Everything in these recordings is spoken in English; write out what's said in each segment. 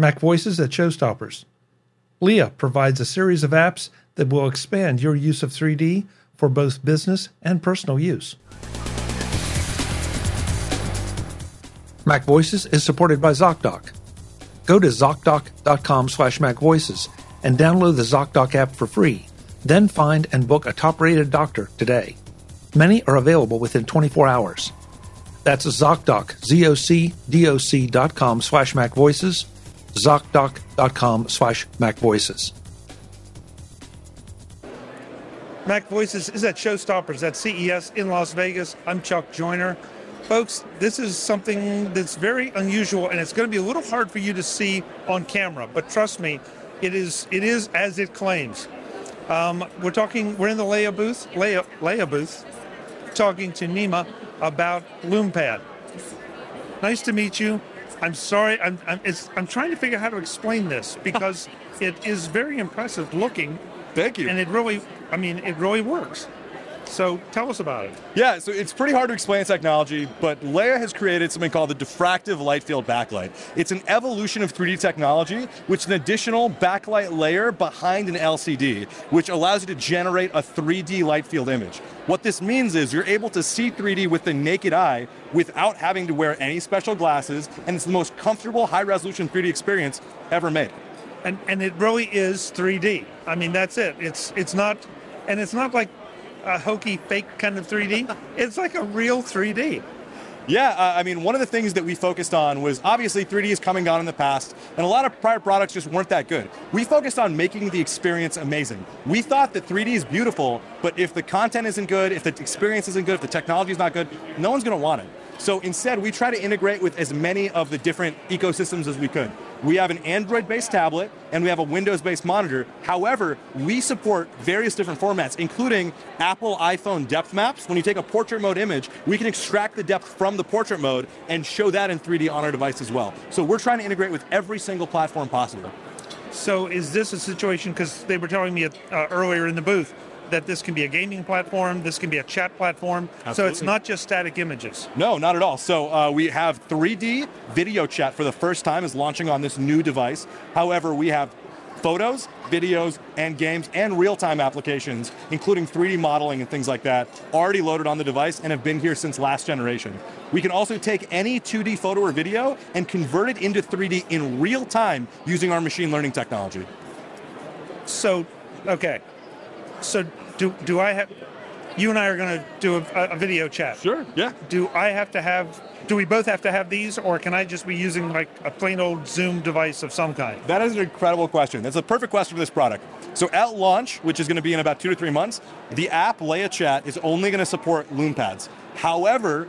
Mac Voices at Showstoppers. Leia provides a series of apps that will expand your use of 3D for both business and personal use. Mac Voices is supported by ZocDoc. Go to ZocDoc.com slash MacVoices and download the ZocDoc app for free. Then find and book a top-rated doctor today. Many are available within 24 hours. That's ZocDoc, Z-O-C-D-O-C dot com slash MacVoices, ZocDoc.com slash MacVoices. Mac Voices is at Showstoppers at CES in Las Vegas. I'm Chuck Joiner. Folks, this is something that's very unusual and it's going to be a little hard for you to see on camera, but trust me, it is it is as it claims. Um, we're talking, we're in the Leia booth, Leia, Leia booth, talking to Nima about Lume Pad. Nice to meet you. I'm sorry, I'm, I'm, I'm trying to figure out how to explain this because it is very impressive looking. Thank you. And it really I mean, it really works. So tell us about it. Yeah, so it's pretty hard to explain technology, but Leia has created something called the diffractive light field backlight. It's an evolution of 3D technology, which is an additional backlight layer behind an LCD, which allows you to generate a 3D light field image. What this means is you're able to see 3D with the naked eye without having to wear any special glasses, and it's the most comfortable high resolution 3D experience ever made. And, and it really is 3D. I mean, that's it. It's, it's not and it's not like a hokey fake kind of 3D. it's like a real 3D. Yeah, uh, I mean, one of the things that we focused on was obviously 3D is coming on in the past, and a lot of prior products just weren't that good. We focused on making the experience amazing. We thought that 3D is beautiful, but if the content isn't good, if the experience isn't good, if the technology is not good, no one's going to want it. So instead, we try to integrate with as many of the different ecosystems as we could. We have an Android-based tablet and we have a Windows-based monitor. However, we support various different formats, including Apple iPhone depth maps. When you take a portrait mode image, we can extract the depth from the portrait mode and show that in 3D on our device as well. So we're trying to integrate with every single platform possible. So is this a situation, because they were telling me uh, earlier in the booth, that this can be a gaming platform, this can be a chat platform. Absolutely. So it's not just static images. No, not at all. So uh, we have 3D video chat for the first time is launching on this new device. However, we have photos, videos, and games, and real-time applications, including 3D modeling and things like that, already loaded on the device and have been here since last generation. We can also take any 2D photo or video and convert it into 3D in real time using our machine learning technology. So, okay, so do do I have? You and I are going to do a, a, video chat. Sure. Yeah. Do I have to have? Do we both have to have these, or can I just be using like a plain old Zoom device of some kind? That is an incredible question. That's a perfect question for this product. So at launch, which is going to be in about two to three months, the app Leia Chat is only going to support Lume Pads. However,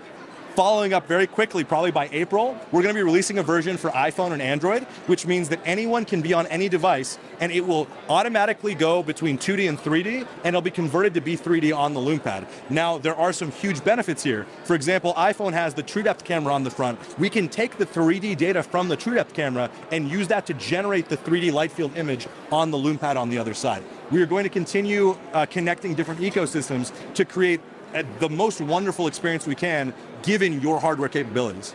following up very quickly, probably by April, we're going to be releasing a version for iPhone and Android, which means that anyone can be on any device and it will automatically go between 2D and 3D and it'll be converted to be 3D on the Lume Pad. Now, there are some huge benefits here. For example, iPhone has the TrueDepth camera on the front. We can take the 3D data from the TrueDepth camera and use that to generate the 3D light field image on the Lume Pad on the other side. We are going to continue uh, connecting different ecosystems to create the most wonderful experience we can given your hardware capabilities.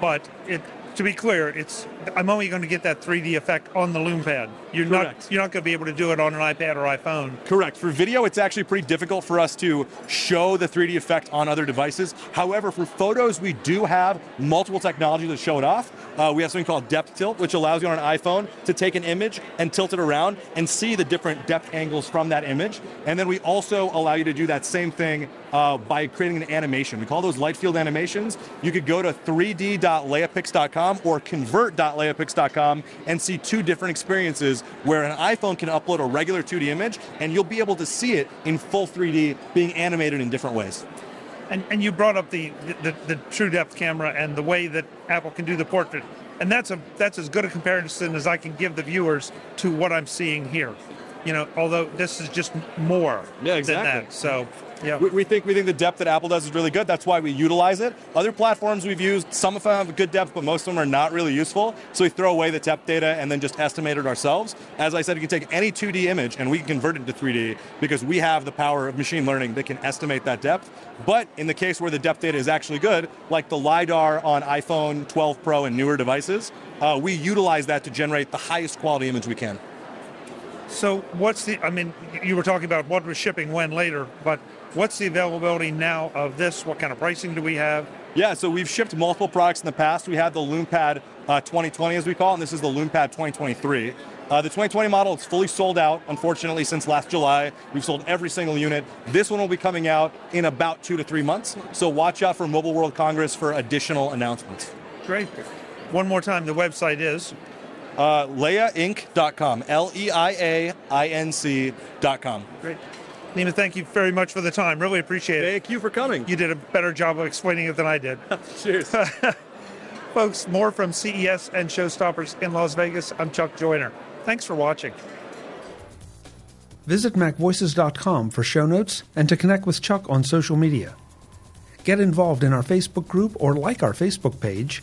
But it to be clear, it's I'm only going to get that 3D effect on the Lume Pad. You're Correct. not you're not going to be able to do it on an iPad or iPhone. Correct. For video, it's actually pretty difficult for us to show the 3D effect on other devices. However, for photos, we do have multiple technologies to show it off. Uh, we have something called depth tilt, which allows you on an iPhone to take an image and tilt it around and see the different depth angles from that image. And then we also allow you to do that same thing uh, by creating an animation. We call those light field animations. You could go to 3d.leiapix.com or convert.leiapix.com and see two different experiences where an iPhone can upload a regular 2D image and you'll be able to see it in full 3D being animated in different ways. And, and you brought up the, the, the true depth camera and the way that Apple can do the portrait. And that's a that's as good a comparison as I can give the viewers to what I'm seeing here. You know, although this is just more yeah, exactly. than that. So Yeah. We, we think we think the depth that Apple does is really good. That's why we utilize it. Other platforms we've used, some of them have a good depth, but most of them are not really useful. So we throw away the depth data and then just estimate it ourselves. As I said, you can take any 2D image and we can convert it to 3D because we have the power of machine learning that can estimate that depth. But in the case where the depth data is actually good, like the LiDAR on iPhone 12 Pro and newer devices, uh, we utilize that to generate the highest quality image we can. So what's the? I mean, you were talking about what was shipping when later, but what's the availability now of this? What kind of pricing do we have? Yeah, so we've shipped multiple products in the past. We had the Lume Pad uh, 2020, as we call it, and this is the Lume Pad 2023. Uh, the 2020 model is fully sold out, unfortunately, since last July. We've sold every single unit. This one will be coming out in about two to three months. So watch out for Mobile World Congress for additional announcements. Great. One more time, the website is Uh, LeiaInc.com, L E I A I N C.com. great. Nima, thank you very much for the time. Really appreciate it. Thank you for coming. You did a better job of explaining it than I did. Cheers. Folks, more from CES and Showstoppers in Las Vegas. I'm Chuck Joiner. Thanks for watching. Visit MacVoices.com for show notes and to connect with Chuck on social media. Get involved in our Facebook group or like our Facebook page